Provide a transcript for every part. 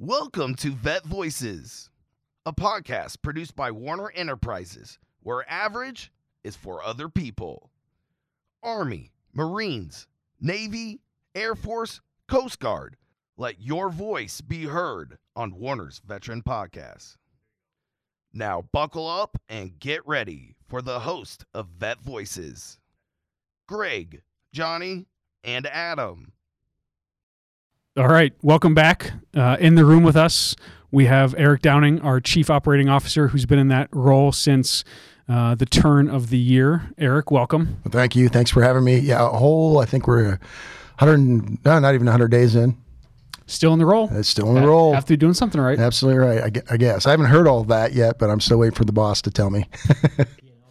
Welcome to Vet Voices, a podcast produced by Werner Enterprises, where average is for other people. Army, Marines, Navy, Air Force, Coast Guard, let your voice be heard on Werner's Veteran Podcast. Now, buckle up and get ready for the host of Vet Voices Greg, Johnny, and Adam. All right, welcome back. Uh, in the room with us, we have Eric Downing, our Chief Operating Officer, who's been in that role since uh, the turn of the year. Eric, welcome. Well, thank you. Thanks for having me. Yeah, a whole, I think we're 100, no, not even 100 days in. Still in the role. It's still in the role. Have to be doing something right. Absolutely right. I, I guess. I haven't heard all that yet, but I'm still waiting for the boss to tell me.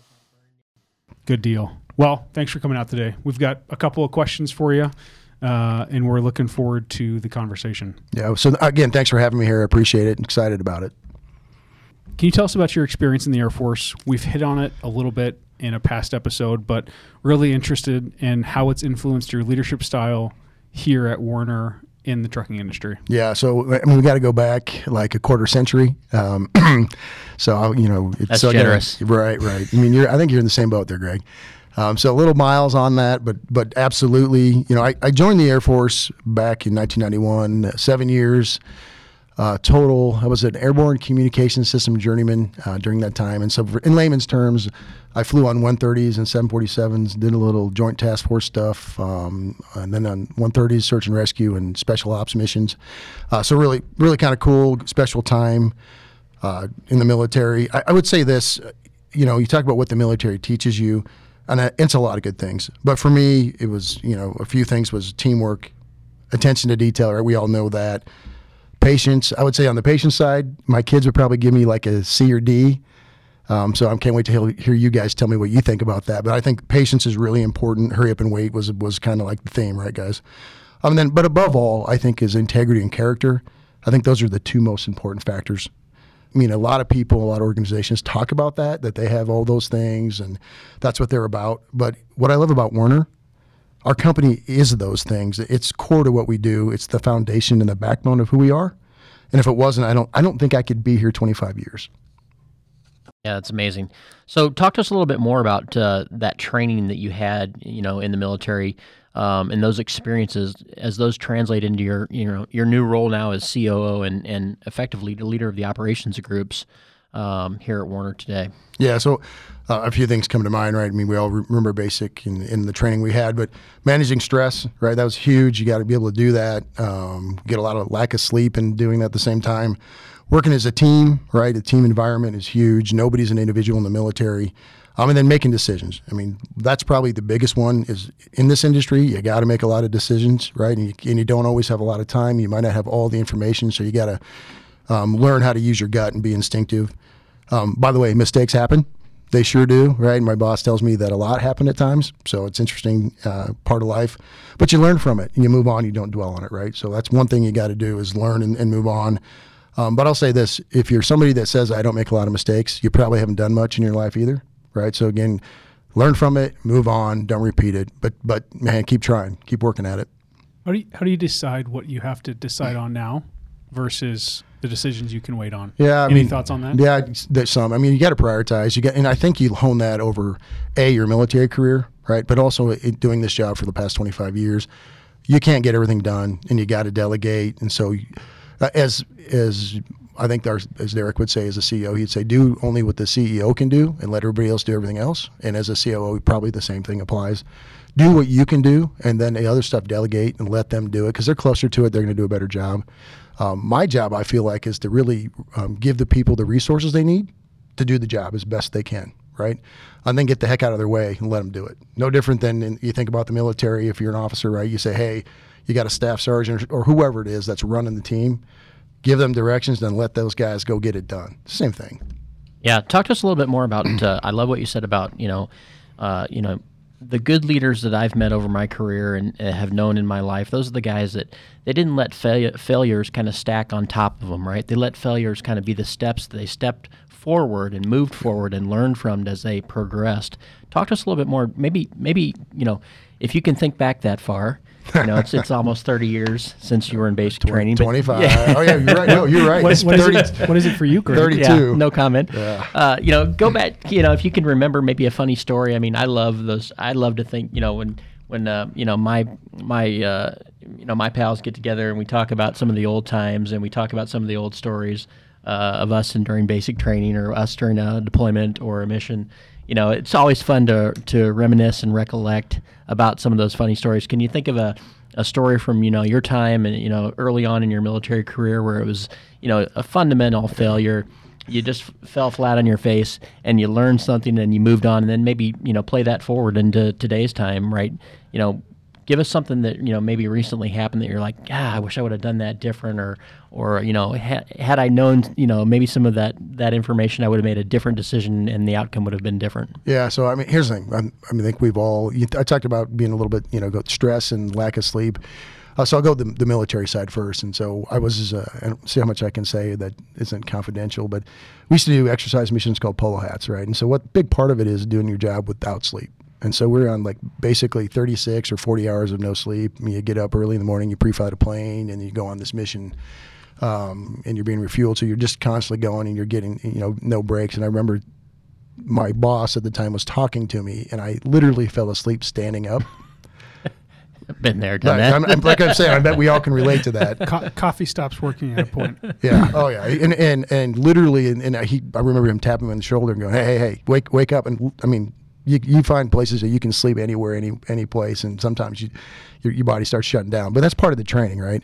Good deal. Well, thanks for coming out today. We've got a couple of questions for you, uh, and we're looking forward to the conversation. yeah. So, again, thanks for having me here. I appreciate it. Excited about it. Can you tell us about your experience in the Air Force? We've hit on it a little bit in a past episode, but really interested in how it's influenced your leadership style here at Werner in the trucking industry. Yeah. So, I mean, we got to go back like a quarter century. Um, so, I'll- you know, it's That's so again, generous. Right. Right. I mean, you're, I think you're in the same boat there, Greg. Um, so a little miles on that, but but absolutely, you know, I, I joined the Air Force back in 1991, uh, seven years uh, total. I was an airborne communication system journeyman uh, during that time, and so in layman's terms, I flew on 130s and 747s, did a little joint task force stuff, um, and then on 130s search and rescue and special ops missions. Uh, so really, really kind of cool, special time uh, in the military. I, I would say this, you know, you talk about what the military teaches you, and it's a lot of good things. But for me, it was, you know, a few things was teamwork, attention to detail. Right, we all know that. Patience. I would say on the patience side, my kids would probably give me like a C or D. Um, so I can't wait to hear, hear you guys tell me what you think about that. But I think patience is really important. Hurry up and wait was was kind of like the theme, right, guys? Um, then, but above all, I think is integrity and character. I think those are the two most important factors. I mean, a lot of people, a lot of organizations talk about that, that they have all those things and that's what they're about. But what I love about Werner, our company is those things. It's core to what we do. It's the foundation and the backbone of who we are. And if it wasn't, I don't, I don't think I could be here 25 years. Yeah, that's amazing. So, talk to us a little bit more about uh, that training that you had, you know, in the military, um, and those experiences as those translate into your, you know, your new role now as COO and and effectively the leader of the operations groups um, here at Werner today. Yeah, so uh, a few things come to mind, right? I mean, we all remember basic in, in the training we had, but managing stress, right? That was huge. You got to be able to do that. Um, get a lot of lack of sleep and doing that at the same time. Working as a team, right? A team environment is huge. Nobody's an individual in the military. Um, and then making decisions. I mean, that's probably the biggest one. Is in this industry, you got to make a lot of decisions, right? And you, and you don't always have a lot of time. You might not have all the information, so you got to um, learn how to use your gut and be instinctive. Um, by the way, mistakes happen. They sure do, right? My boss tells me that a lot happen at times, so it's interesting uh, part of life. But you learn from it and you move on. You don't dwell on it, right? So that's one thing you got to do is learn and, and move on. Um, but I'll say this: if you're somebody that says I don't make a lot of mistakes, you probably haven't done much in your life either, right? So again, learn from it, move on, don't repeat it. But but man, keep trying, keep working at it. How do you, how do you decide what you have to decide on now versus the decisions you can wait on? Yeah. I Any mean, thoughts on that? Yeah, there's some. I mean, you got to prioritize. You get, and I think you hone that over a your military career, right? But also it, doing this job for the past 25 years, you can't get everything done, and you got to delegate. And so, uh, as as I think our, as Derek would say, as a CEO, he'd say, do only what the CEO can do, and let everybody else do everything else. And as a COO, probably the same thing applies. Do what you can do, and then the other stuff delegate and let them do it because they're closer to it. They're going to do a better job. Um, my job, I feel like, is to really um, give the people the resources they need to do the job as best they can, right? And then get the heck out of their way and let them do it. No different than in, you think about the military. If you're an officer, right, you say, hey, you got a staff sergeant or whoever it is that's running the team, give them directions, then let those guys go get it done. Same thing. Yeah, talk to us a little bit more about. Uh, I love what you said about you know, uh, you know, the good leaders that I've met over my career and uh, have known in my life. Those are the guys that they didn't let fail- failures kind of stack on top of them, right? They let failures kind of be the steps that they stepped forward and moved forward and learned from as they progressed. Talk to us a little bit more. Maybe, maybe you know, if you can think back that far, You know, it's it's almost 30 years since you were in basic training. but- 25. Oh, yeah, you're right. No, you're right. What, It's what is 30 it, what is it for you, Greg? 30 Yeah, 32. no comment. Yeah. Uh, you know, go back. You know, if you can remember maybe a funny story. I mean, I love those. I love to think. You know, when when uh, you know my my uh, you know my pals get together and we talk about some of the old times and we talk about some of the old stories uh, Uh, of us and during basic training or us during a deployment or a mission. You know, it's always fun to to reminisce and recollect about some of those funny stories. Can you think of a a story from you know your time and you know early on in your military career where it was you know a fundamental failure you just fell flat on your face and you learned something and you moved on and then maybe you know play that forward into today's time right you know give us something that you know maybe recently happened that you're like ah i wish i would have done that different or or you know ha- had i known you know maybe some of that that information i would have made a different decision and the outcome would have been different Yeah, so I mean, here's the thing. I'm, I mean, I think we've all. You, I talked about being a little bit, you know, stress and lack of sleep. Uh, so I'll go the, the military side first. And so I was, uh, and see how much I can say that isn't confidential, but we used to do exercise missions called polo hats, right? And so what big part of it is doing your job without sleep. And so we're on like basically 36 or 40 hours of no sleep. You get up early in the morning, you pre-flight a plane, and you go on this mission um, and you're being refueled. So you're just constantly going and you're getting, you know, no breaks. And I remember my boss at the time was talking to me, and I literally fell asleep standing up. been there done Like that I'm, I'm- like I'm saying, I bet we all can relate to that. Co- coffee stops working at a point. Yeah. Oh yeah. And and and literally, and, and he, I remember him tapping me on the shoulder and going, "Hey, hey, hey, wake, wake up!" And I mean, you, you find places that you can sleep anywhere, any any place, and sometimes you, your, your body starts shutting down. But that's part of the training, right?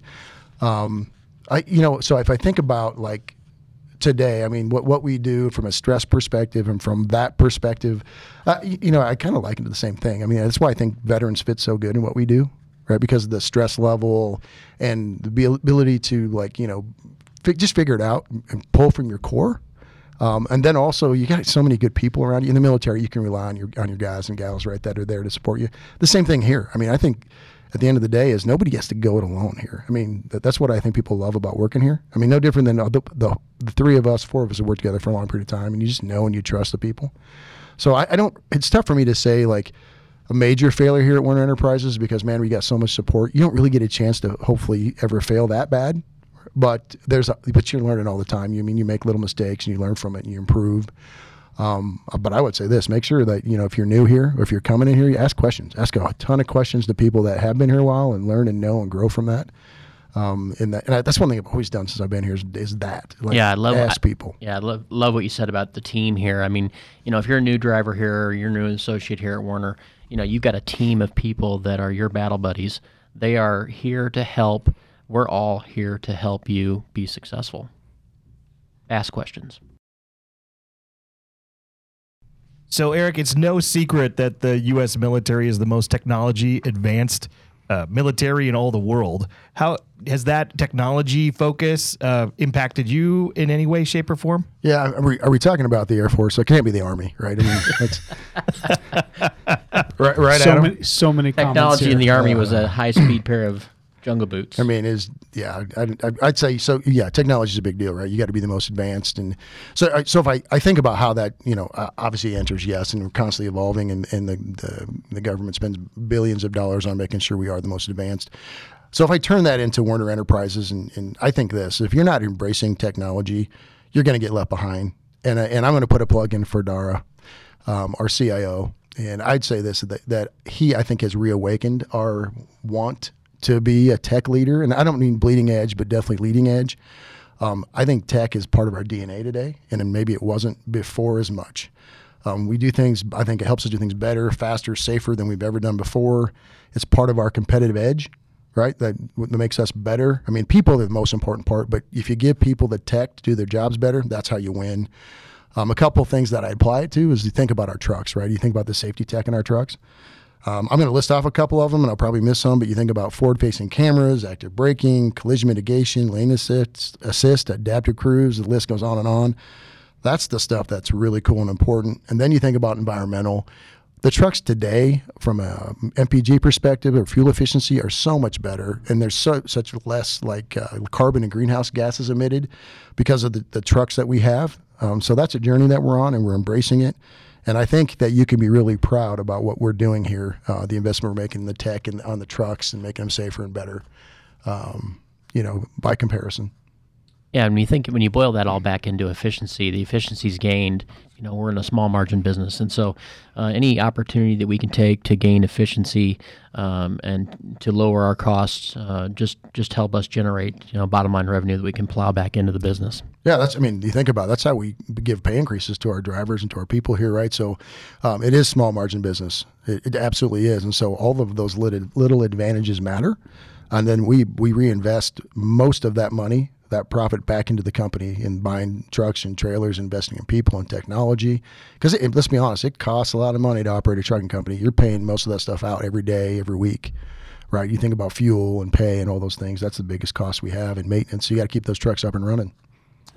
Um, I, you know, so if I think about like today, I mean, what what we do from a stress perspective and from that perspective, uh, you, you know, I kind of liken to the same thing. I mean, that's why I think veterans fit so good in what we do, right? Because of the stress level and the ability to like, you know, fi- just figure it out and pull from your core. Um, and then also, you got so many good people around you in the military. You can rely on your on your guys and gals, right, that are there to support you. The same thing here. I mean, I think at the end of the day is nobody has to go it alone here. I mean, that, that's what I think people love about working here. I mean, no different than the, the, the three of us, four of us have worked together for a long period of time, and you just know and you trust the people. So I, I don't. It's tough for me to say like a major failure here at Werner Enterprises because man, we got so much support. You don't really get a chance to hopefully ever fail that bad. But there's a, but you're learning all the time. You I mean you make little mistakes and you learn from it and you improve. Um, but I would say this: make sure that you know if you're new here or if you're coming in here, you ask questions. Ask a ton of questions to people that have been here a while and learn and know and grow from that. Um, and that, and I, that's one thing I've always done since I've been here is, is that. Like, Yeah, I love- ask people. Yeah, I love, love what you said about the team here. I mean, you know, if you're a new driver here or you're a new associate here at Werner, you know, you've got a team of people that are your battle buddies. They are here to help. We're all here to help you be successful. Ask questions. So, Eric, it's no secret that the U.S. military is the most technology advanced uh, military in all the world. How has that technology focus uh, impacted you in any way, shape, or form? Yeah, are we, are we talking about the Air Force? So it can't be the Army, right? I mean, that's right, right, so Adam? many, so many comments Technology here. in the Army was a high speed pair of jungle boots. I mean, is yeah, I, I, I'd say so. Yeah, technology is a big deal, right? You got to be the most advanced, and so so if I, I think about how that, you know, obviously answers yes, and we're constantly evolving, and, and the, the the government spends billions of dollars on making sure we are the most advanced. So if I turn that into Werner Enterprises, and, and I think this, if you're not embracing technology, you're going to get left behind. And and I'm going to put a plug in for Daragh, um, our CIO, and I'd say this that, that he I think has reawakened our want to be a tech leader, and I don't mean bleeding edge, but definitely leading edge. Um, I think tech is part of our DNA today, and maybe it wasn't before as much. Um, we do things. I think it helps us do things better, faster, safer than we've ever done before. It's part of our competitive edge, right? That, that makes us better. I mean, people are the most important part, but if you give people the tech to do their jobs better, that's how you win. Um, a couple things that I apply it to is you think about our trucks, right? You think about the safety tech in our trucks. Um, I'm going to list off a couple of them, and I'll probably miss some. But you think about forward-facing cameras, active braking, collision mitigation, lane assist, assist, adaptive cruise. The list goes on and on. That's the stuff that's really cool and important. And then you think about environmental. The trucks today, from a MPG perspective or fuel efficiency, are so much better, and there's so, such less like uh, carbon and greenhouse gases emitted because of the, the trucks that we have. Um, so that's a journey that we're on, and we're embracing it. And I think that you can be really proud about what we're doing here, uh, the investment we're making in the tech and on the trucks and making them safer and better, um, you know, by comparison. Yeah, and when you think when you boil that all back into efficiency, the efficiencies gained. You know, we're in a small margin business, and so uh, any opportunity that we can take to gain efficiency um, and to lower our costs uh, just just help us generate you know bottom line revenue that we can plow back into the business. Yeah, that's. I mean, you think about it, that's how we give pay increases to our drivers and to our people here, right? So, um, it is small margin business. It, it absolutely is, and so all of those little, little advantages matter, and then we we reinvest most of that money that profit back into the company in buying trucks and trailers, investing in people and technology. Because let's be honest, it costs a lot of money to operate a trucking company. You're paying most of that stuff out every day, every week, right? You think about fuel and pay and all those things. That's the biggest cost we have in maintenance. So you got to keep those trucks up and running.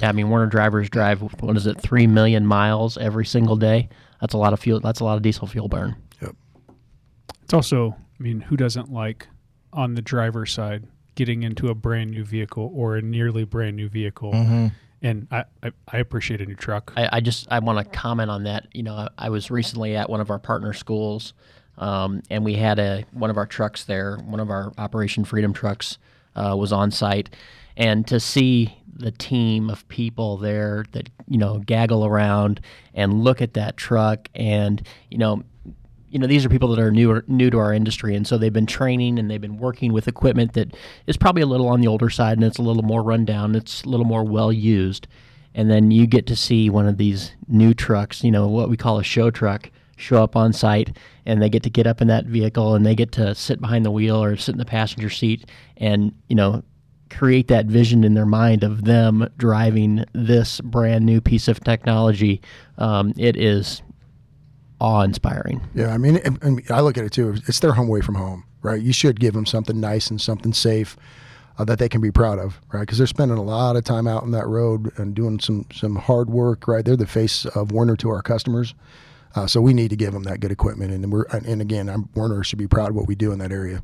Yeah, I mean Werner drivers drive what is it, three million miles every single day. That's a lot of fuel. That's a lot of diesel fuel burn. Yep. It's also, I mean, who doesn't like on the driver's side getting into a brand new vehicle or a nearly brand new vehicle. Mm-hmm. And I, I, I, appreciate a new truck. I, I just I want to comment on that. You know, I, I, was recently at one of our partner schools, um, and we had a one of our trucks there. One of our Operation Freedom trucks uh, was on site, and to see the team of people there that you know gaggle around and look at that truck and you know you know these are people that are new new to our industry, and so they've been training and they've been working with equipment that is probably a little on the older side, and it's a little more rundown, it's a little more well used, and then you get to see one of these new trucks, you know what we call a show truck, show up on site, and they get to get up in that vehicle and they get to sit behind the wheel or sit in the passenger seat, and you know create that vision in their mind of them driving this brand new piece of technology. Um, it is awe inspiring. Yeah, I mean, and, and I look at it too. It's their home away from home, right? You should give them something nice and something safe uh, that they can be proud of, right? Because they're spending a lot of time out on that road and doing some some hard work, right? They're the face of Werner to our customers. Uh, so we need to give them that good equipment, and we're and again, I'm, Werner should be proud of what we do in that area.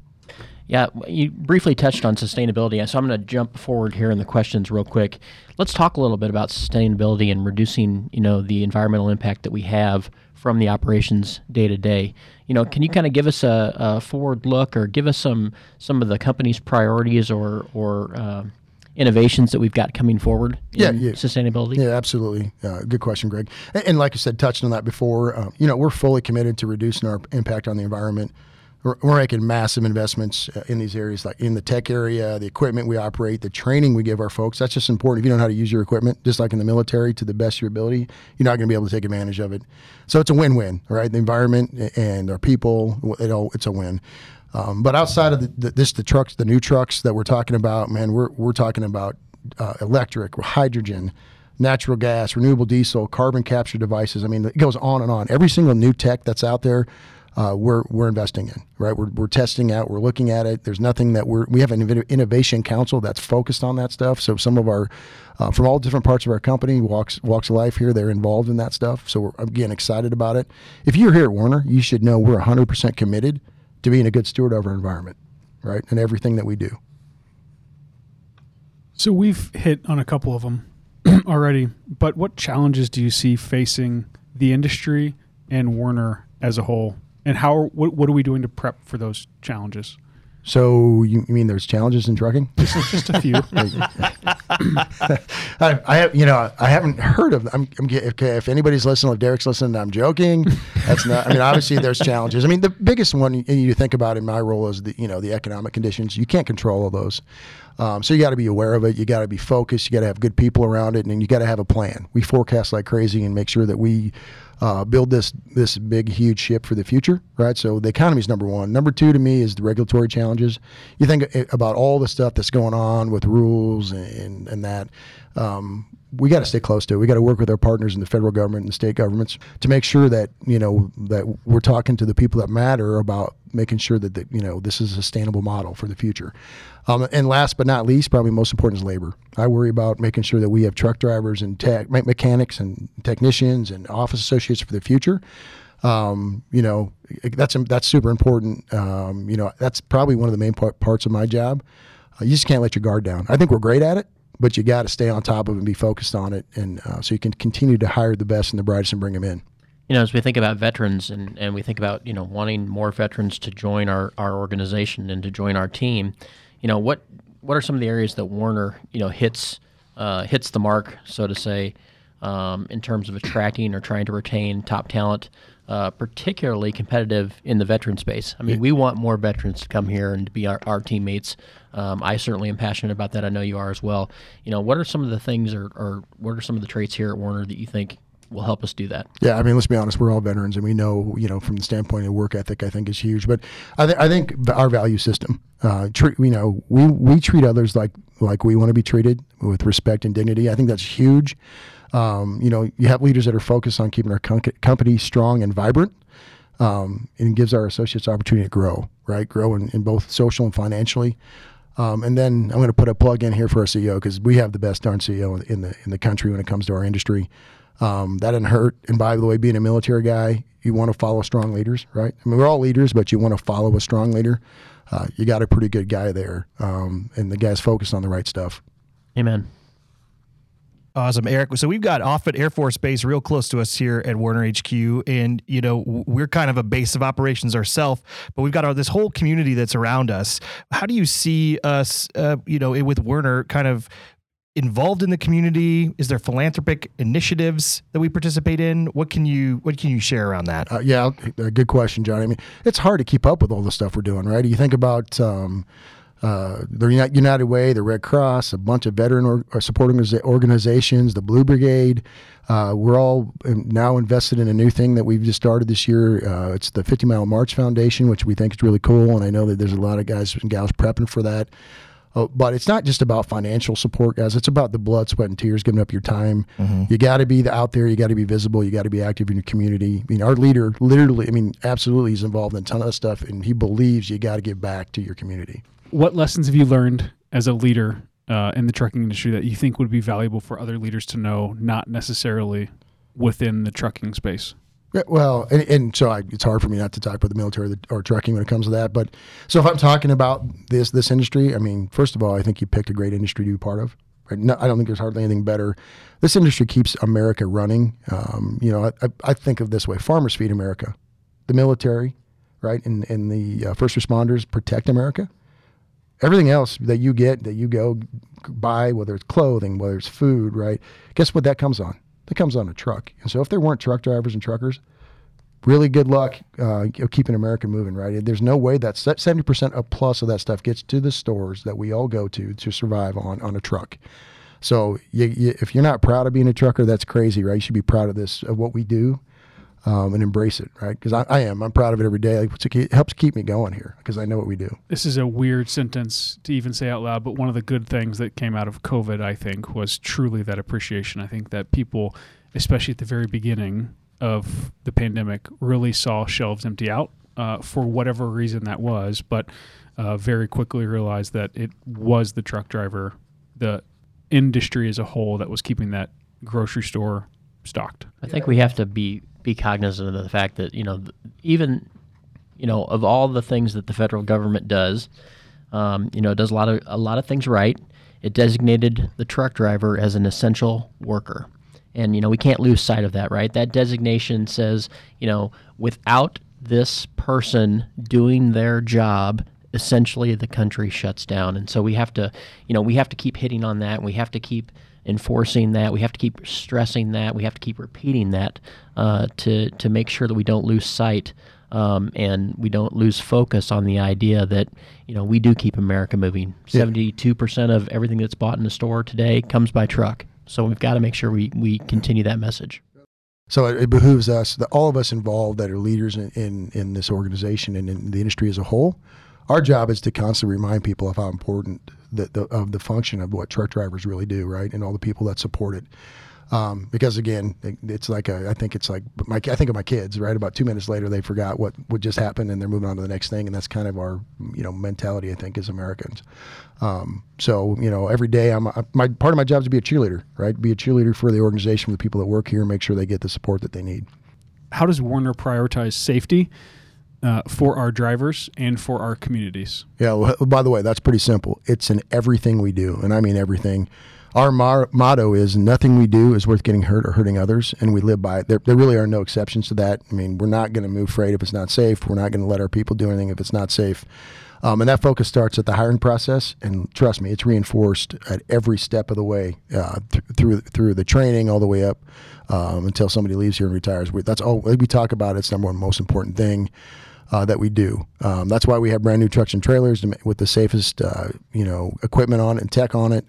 Yeah, you briefly touched on sustainability, so I'm going to jump forward here in the questions real quick. Let's talk a little bit about sustainability and reducing, you know, the environmental impact that we have from the operations day to day. You know, can you kind of give us a, a, forward look or give us some some of the company's priorities or or uh, innovations that we've got coming forward yeah, yeah. sustainability? Yeah, absolutely. Uh, good question, Greg. And, and, like I said, touched on that before. Uh, you know, we're fully committed to reducing our impact on the environment we're, we're making massive investments uh, in these areas, like in the tech area, the equipment we operate, the training we give our folks. That's just important. If you don't know how to use your equipment, just like in the military, to the best of your ability, you're not going to be able to take advantage of it. So it's a win-win, right? The environment and our people, it all, it's a win. Um, but outside of the, the, this, the trucks, the new trucks that we're talking about, man, we're we're talking about uh, electric, hydrogen, natural gas, renewable diesel, carbon capture devices. I mean, it goes on and on. Every single new tech that's out there uh, we're we're investing in. Right, we're, we're testing out. We're looking at it. There's nothing that we're we have an innovation council that's focused on that stuff. So some of our uh, from all different parts of our company walks walks of life here, they're involved in that stuff. So we're again excited about it. If you're here at Werner, you should know we're 100% committed to being a good steward of our environment, right, and everything that we do. So we've hit on a couple of them already, but what challenges do you see facing the industry and Werner as a whole and how what, what are we doing to prep for those challenges? So you, you mean there's challenges in trucking? Just a few. I, I, have, you know, I haven't heard of. I'm, I'm okay, if anybody's listening, if Derek's listening, I'm joking. That's not. I mean, obviously there's challenges. I mean, the biggest one you think about in my role is the, you know, the economic conditions. You can't control all those. Um, so you got to be aware of it. You got to be focused. You got to have good people around it, and you got to have a plan. We forecast like crazy and make sure that we uh, build this this big huge ship for the future, right? So the economy is number one. Number two to me is the regulatory challenges. You think about all the stuff that's going on with rules and and that. Um, we got to stay close to it. We got to work with our partners in the federal government and the state governments to make sure that you know that we're talking to the people that matter about making sure that the, you know this is a sustainable model for the future. Um, and last but not least, probably most important is labor. I worry about making sure that we have truck drivers and tech mechanics and technicians and office associates for the future. Um, you know, that's that's super important. Um, you know, that's probably one of the main parts of my job. Uh, you just can't let your guard down. I think we're great at it, but you got to stay on top of it and be focused on it, and uh, so you can continue to hire the best and the brightest and bring them in. you know, as we think about veterans and, and we think about, you know, wanting more veterans to join our, our organization and to join our team, you know, what what are some of the areas that Werner you know, hits uh, hits the mark, so to say, um, in terms of attracting or trying to retain top talent, uh, particularly competitive in the veteran space. I mean, we want more veterans to come here and to be our, our teammates. Um, I certainly am passionate about that. I know you are as well. You know, what are some of the things or, or what are some of the traits here at Werner that you think will help us do that. Yeah, I mean, let's be honest, we're all veterans, and we know, you know, from the standpoint of work ethic, I think is huge. But I, th- I think our value system, uh, you know, we we treat others like like we want to be treated with respect and dignity. I think that's huge. Um, you know, you have leaders that are focused on keeping our com- company strong and vibrant. Um, and gives our associates opportunity to grow, right? Grow in, in both social and financially. Um, and then I'm going to put a plug in here for our CEO because we have the best darn CEO in the in the country when it comes to our industry. Um, that didn't hurt. And by the way, being a military guy, you want to follow strong leaders, right? I mean, we're all leaders, but you want to follow a strong leader. Uh, you got a pretty good guy there, um, and the guy's focused on the right stuff. Amen. Awesome, Eric. So we've got Offutt Air Force Base real close to us here at Werner HQ, and you know we're kind of a base of operations ourselves, but we've got our, this whole community that's around us. How do you see us, uh, you know, with Werner, kind of involved in the community? Is there philanthropic initiatives that we participate in? What can you what can you share around that? Uh, yeah, good question, Johnny. I mean, it's hard to keep up with all the stuff we're doing, right? You think about um, uh, the United Way, the Red Cross, a bunch of veteran or, or supporting organizations, the Blue Brigade. Uh, we're all now invested in a new thing that we've just started this year. Uh, it's the 50 Mile March Foundation, which we think is really cool, and I know that there's a lot of guys and gals prepping for that. Uh, but it's not just about financial support, guys. It's about the blood, sweat, and tears, giving up your time. Mm-hmm. You got to be out there. You got to be visible. You got to be active in your community. I mean, our leader, literally, I mean, absolutely, is involved in a ton of stuff, and he believes you got to give back to your community. What lessons have you learned as a leader uh, in the trucking industry that you think would be valuable for other leaders to know, not necessarily within the trucking space? Well, and, and so I, it's hard for me not to talk about the military or trucking when it comes to that. But so if I'm talking about this this industry, I mean, first of all, I think you picked a great industry to be part of. Right? No, I don't think there's hardly anything better. This industry keeps America running. Um, you know, I, I, think of this way: farmers feed America, the military, right, and and the uh, first responders protect America. Everything else that you get, that you go buy, whether it's clothing, whether it's food, right? Guess what that comes on? that comes on a truck. And so if there weren't truck drivers and truckers, really good luck uh, keeping America moving, right? There's no way that 70% of plus of that stuff gets to the stores that we all go to to survive on on a truck. So you, you, if you're not proud of being a trucker, that's crazy, right? You should be proud of this, of what we do. Um, and embrace it, right? Because I, I, am. I'm proud of it every day. It helps keep me going here because I know what we do. This is a weird sentence to even say out loud, but one of the good things that came out of COVID, I think, was truly that appreciation. I think that people, especially at the very beginning of the pandemic, really saw shelves empty out uh, for whatever reason that was, but uh, very quickly realized that it was the truck driver, the industry as a whole, that was keeping that grocery store stocked. I think we have to be be cognizant of the fact that you know even you know of all the things that the federal government does, um, you know, it does a lot of a lot of things right. It designated the truck driver as an essential worker. And you know we can't lose sight of that, right? That designation says, you know, without this person doing their job, essentially the country shuts down. And so we have to, you know, we have to keep hitting on that. We have to keep enforcing that. We have to keep stressing that. We have to keep repeating that uh, to to make sure that we don't lose sight um, and we don't lose focus on the idea that you know we do keep America moving. Seventy-two percent of everything that's bought in the store today comes by truck. So we've got to make sure we we continue that message. So it, it behooves us, that all of us involved that are leaders in, in, in this organization and in the industry as a whole, our job is to constantly remind people of how important the, the, of the function of what truck drivers really do, right, and all the people that support it. Um, because again, it, it's like a, I think it's like my, I think of my kids, right? About two minutes later, they forgot what what just happened, and they're moving on to the next thing, and that's kind of our, you know, mentality. I think as Americans. Um, so you know, every day I'm I, my part of my job is to be a cheerleader, right? Be a cheerleader for the organization, for the people that work here, make sure they get the support that they need. How does Werner prioritize safety uh, for our drivers and for our communities. Yeah. Well, by the way, that's pretty simple. It's in everything we do, and I mean everything. our mar- motto is nothing we do is worth getting hurt or hurting others, and we live by it. There, there really are no exceptions to that. I mean, we're not going to move freight if it's not safe. We're not going to let our people do anything if it's not safe. Um, and that focus starts at the hiring process, and trust me, it's reinforced at every step of the way uh, th- through through the training all the way up um, until somebody leaves here and retires. We, that's all we talk about. It's number one most important thing uh, that we do. Um, that's why we have brand new trucks and trailers with the safest uh, you know equipment on it and tech on it.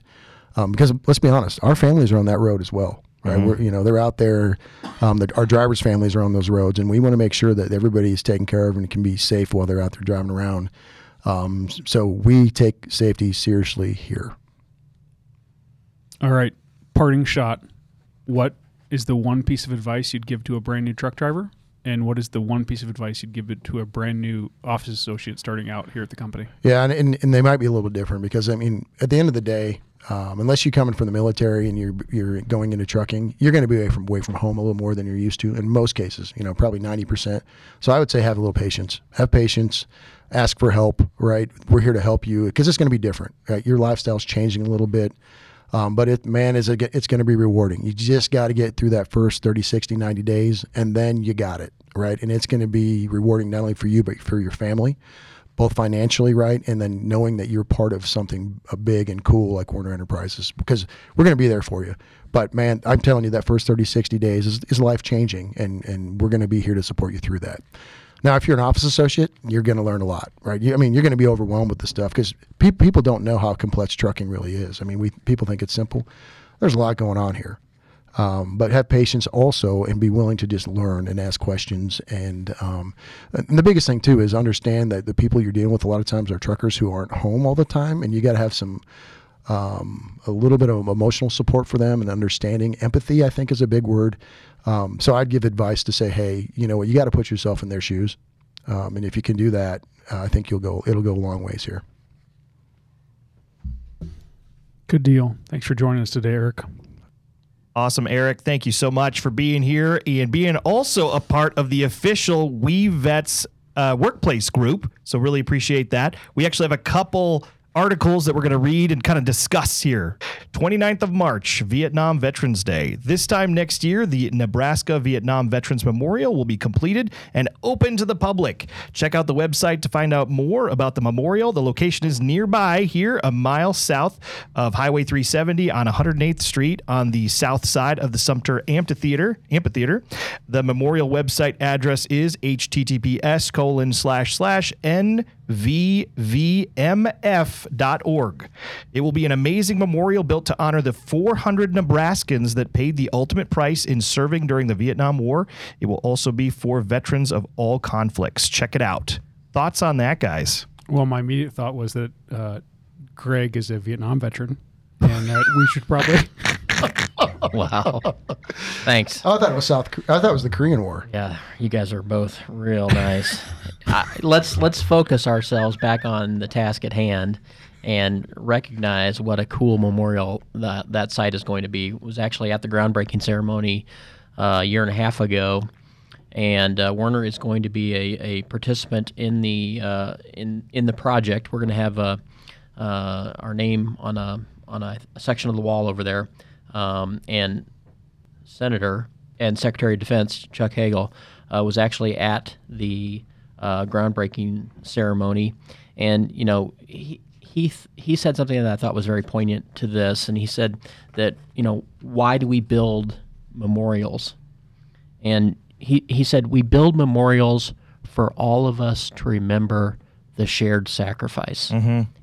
Um, because let's be honest, our families are on that road as well. Right, we're, you know they're out there. Um, the, our drivers' families are on those roads, and we want to make sure that everybody is taken care of and can be safe while they're out there driving around. Um, so we take safety seriously here. All right, parting shot. What is the one piece of advice you'd give to a brand new truck driver? And what is the one piece of advice you'd give it to a brand new office associate starting out here at the company? Yeah, and, and, and they might be a little bit different because I mean, at the end of the day, um, unless you're coming from the military and you're you're going into trucking, you're going to be away from away from home a little more than you're used to in most cases. You know, probably ninety percent. So I would say have a little patience. Have patience. Ask for help. Right, we're here to help you because it's going to be different. Right, your lifestyle's changing a little bit. Um, but it, man, is it, it's going to be rewarding. You just got to get through that first 30, 60, 90 days, and then you got it, right? And it's going to be rewarding not only for you, but for your family, both financially, right? And then knowing that you're part of something uh, big and cool like Werner Enterprises, because we're going to be there for you. But man, I'm telling you, that first 30, 60 days is, is life changing, and, and we're going to be here to support you through that. Now, if you're an office associate, you're going to learn a lot, right? You, I mean, you're going to be overwhelmed with the stuff because pe- people don't know how complex trucking really is. I mean, we people think it's simple. There's a lot going on here, um, but have patience also and be willing to just learn and ask questions. And, um, and the biggest thing too is understand that the people you're dealing with a lot of times are truckers who aren't home all the time, and you got to have some um, a little bit of emotional support for them and understanding. Empathy, I think, is a big word. Um, so I'd give advice to say, hey, you know what, you got to put yourself in their shoes, um, and if you can do that, uh, I think you'll go. It'll go a long ways here. Good deal. Thanks for joining us today, Eric. Awesome, Eric. Thank you so much for being here and being also a part of the official We Vets uh, workplace group. So, really appreciate that. We actually have a couple articles that we're going to read and kind of discuss here. 29th of March, Vietnam Veterans Day. This time next year, the Nebraska Vietnam Veterans Memorial will be completed and open to the public. Check out the website to find out more about the memorial. The location is nearby here, a mile south of Highway 370 on 108th Street on the south side of the Sumtur Amphitheater. Amphitheater. The memorial website address is https colon slash slash nvvmf.org. It will be an amazing memorial built to honor the 400 Nebraskans that paid the ultimate price in serving during the Vietnam War. It will also be for veterans of all conflicts. Check it out. Thoughts on that, guys? Well, my immediate thought was that uh, Greg is a Vietnam veteran, and that we should probably. Wow. Thanks. I thought it was South. I thought it was the Korean War. Yeah, you guys are both real nice. I, let's let's focus ourselves back on the task at hand and recognize what a cool memorial that that site is going to be. It was actually at the groundbreaking ceremony uh, a year and a half ago, and uh, Werner is going to be a, a participant in the uh, in in the project. We're going to have uh, uh, our name on a on a, section of the wall over there, um, and Senator and Secretary of Defense Chuck Hagel uh, was actually at the uh, groundbreaking ceremony, and you know he he th- he said something that I thought was very poignant to this, and he said that you know why do we build memorials, and he he said we build memorials for all of us to remember the shared sacrifice.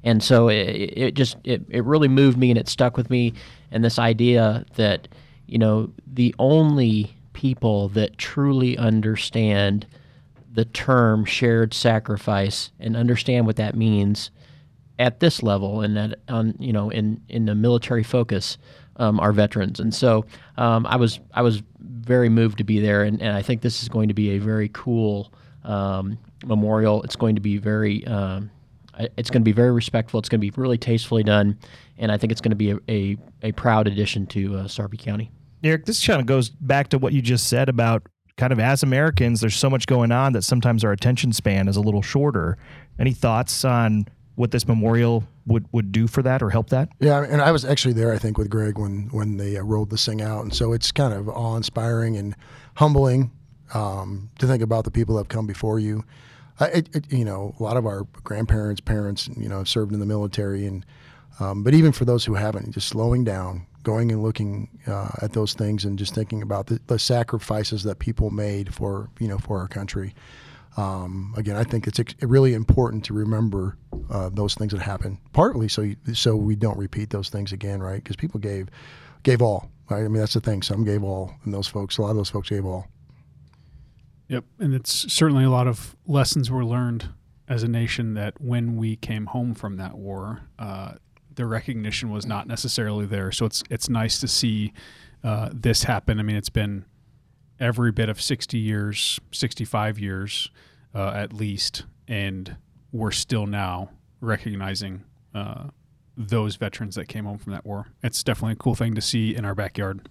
And so it, it just it, it really moved me and it stuck with me and this idea that you know the only people that truly understand the term shared sacrifice and understand what that means at this level and that on you know in in the military focus um, are veterans. And so um, I was I was very moved to be there and, and I think this is going to be a very cool um, memorial. It's going to be very um, it's going to be very respectful it's going to be really tastefully done and I think it's going to be a, a, a proud addition to uh, Sarpy County Eric, this kind of goes back to what you just said about kind of as Americans, there's so much going on that sometimes our attention span is a little shorter. Any thoughts on what this memorial would would do for that or help that? Yeah, and I was actually there, I think, with Greg when when they uh, rolled this thing out, and so it's kind of awe-inspiring and humbling um, to think about the people that have come before you. Uh, it, it, you know, a lot of our grandparents, parents, you know, served in the military, and um, but even for those who haven't, just slowing down, going and looking uh, at those things, and just thinking about the, the, sacrifices that people made for you know for our country. Um, again, I think it's really important to remember uh, those things that happened. Partly so you, so we don't repeat those things again, right? Because people gave gave all. Right? I mean, that's the thing. Some gave all, and those folks, a lot of those folks gave all. Yep, and it's certainly a lot of lessons were learned as a nation that when we came home from that war, uh, the recognition was not necessarily there. So it's it's nice to see uh, this happen. I mean, it's been every bit of 60 years, 65 years uh, at least, and we're still now recognizing uh, those veterans that came home from that war. It's definitely a cool thing to see in our backyard.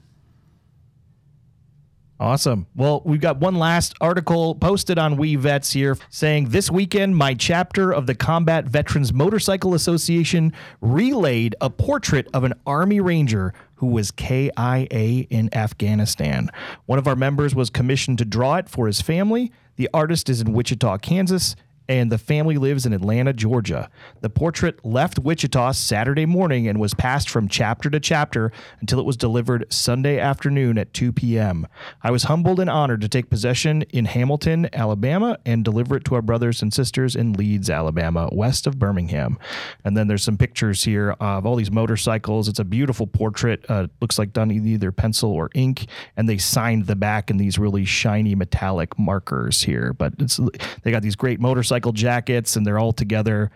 Awesome. Well, we've got one last article posted on We Vets here saying this weekend, my chapter of the Combat Veterans Motorcycle Association relayed a portrait of an Army Ranger who was KIA in Afghanistan. One of our members was commissioned to draw it for his family. The artist is in Wichita, Kansas, and the family lives in Atlanta, Georgia. The portrait left Wichita Saturday morning and was passed from chapter to chapter until it was delivered Sunday afternoon at 2 p.m. I was humbled and honored to take possession in Hamilton, Alabama, and deliver it to our brothers and sisters in Leeds, Alabama, west of Birmingham. And then there's some pictures here of all these motorcycles. It's a beautiful portrait. Uh, looks like done either pencil or ink, and they signed the back in these really shiny metallic markers here. But they got these great motorcycles motorcycle jackets and they're all together.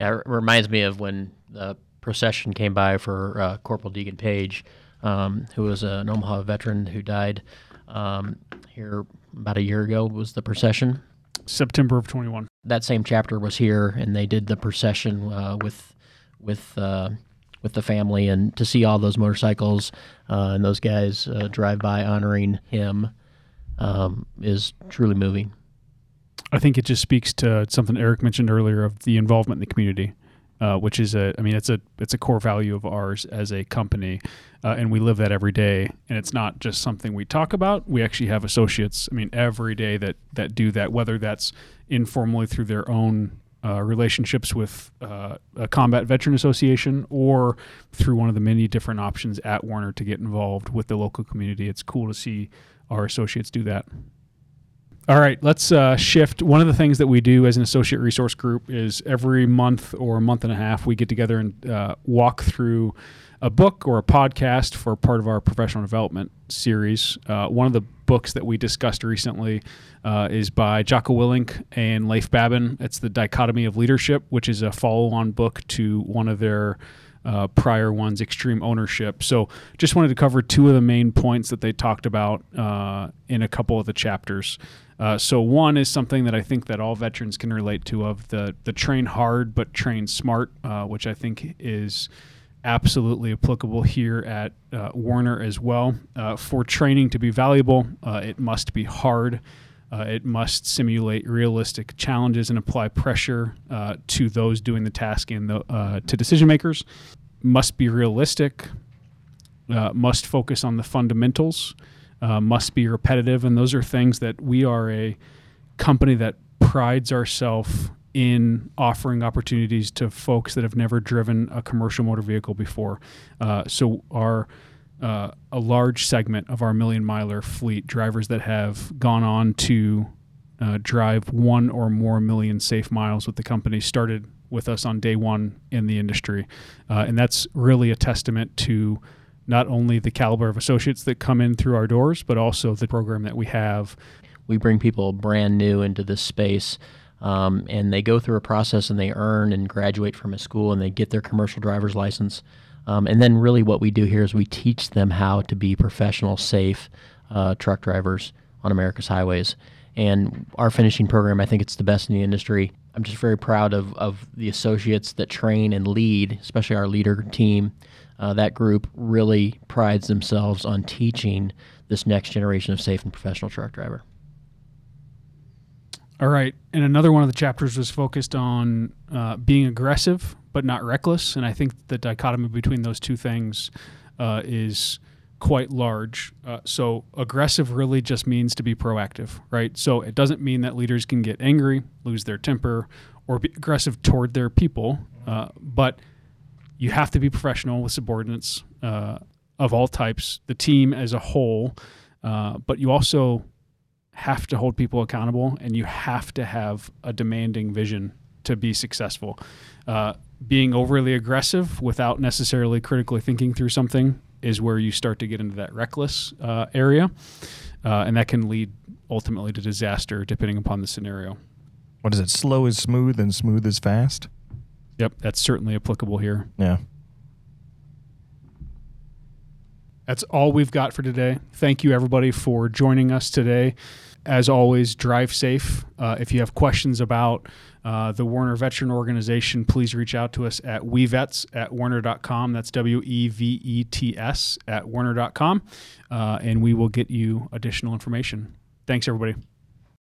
Yeah, it reminds me of when the procession came by for uh, Corporal Daegan Page, um, who was an Omaha veteran who died um, here about a year ago. Was the procession September of 21? That same chapter was here, and they did the procession uh, with with uh, with the family, and to see all those motorcycles uh, and those guys uh, drive by honoring him um, is truly moving. I think it just speaks to something Eric mentioned earlier of the involvement in the community, uh, which is a, I mean, it's a, it's a core value of ours as a company, uh, and we live that every day. And it's not just something we talk about. We actually have associates. I mean, every day that that do that, whether that's informally through their own uh, relationships with uh, a combat veteran association or through one of the many different options at Werner to get involved with the local community. It's cool to see our associates do that. All right, let's uh, shift. One of the things that we do as an associate resource group is every month or a month and a half, we get together and uh, walk through a book or a podcast for part of our professional development series. Uh, one of the books that we discussed recently uh, is by Jocko Willink and Leif Babin. It's The Dichotomy of Leadership, which is a follow on book to one of their uh, prior ones, Extreme Ownership. So, just wanted to cover two of the main points that they talked about uh, in a couple of the chapters. Uh, so one is something that I think that all veterans can relate to of the the train hard but train smart, uh, which I think is absolutely applicable here at uh, Werner as well. Uh, for training to be valuable, uh, it must be hard. Uh, it must simulate realistic challenges and apply pressure to those doing the task and the, to decision makers. Must be realistic. must focus on the fundamentals uh, must be repetitive, and those are things that we are a company that prides ourselves in offering opportunities to folks that have never driven a commercial motor vehicle before. Uh, so our uh, a large segment of our million miler fleet drivers that have gone on to uh, drive one or more million safe miles with the company started with us on day one in the industry, uh, and that's really a testament to not only the caliber of associates that come in through our doors, but also the program that we have. We bring people brand new into this space. Um, and they go through a process and they earn and graduate from a school and they get their commercial driver's license. Um, and then, really, what we do here is we teach them how to be professional, safe uh, truck drivers on America's highways. And our finishing program, I think it's the best in the industry. I'm just very proud of, of the associates that train and lead, especially our leader team uh, that group really prides themselves on teaching this next generation of safe and professional truck driver. All right. And another one of the chapters was focused on uh, being aggressive, but not reckless. And I think the dichotomy between those two things uh, is quite large. Uh, so aggressive really just means to be proactive, right? So it doesn't mean that leaders can get angry, lose their temper, or be aggressive toward their people, uh, but you have to be professional with subordinates uh, of all types, the team as a whole, uh, but you also have to hold people accountable and you have to have a demanding vision to be successful. Uh, being overly aggressive without necessarily critically thinking through something is where you start to get into that reckless uh, area, uh, and that can lead ultimately to disaster depending upon the scenario. What is it? Slow is smooth and smooth is fast. Yep, that's certainly applicable here. Yeah. That's all we've got for today. Thank you, everybody, for joining us today. As always, drive safe. Uh, if you have questions about uh, the Werner Veteran Organization, please reach out to us at wevets at werner.com. That's W E V E T S at werner.com. Uh, and we will get you additional information. Thanks, everybody.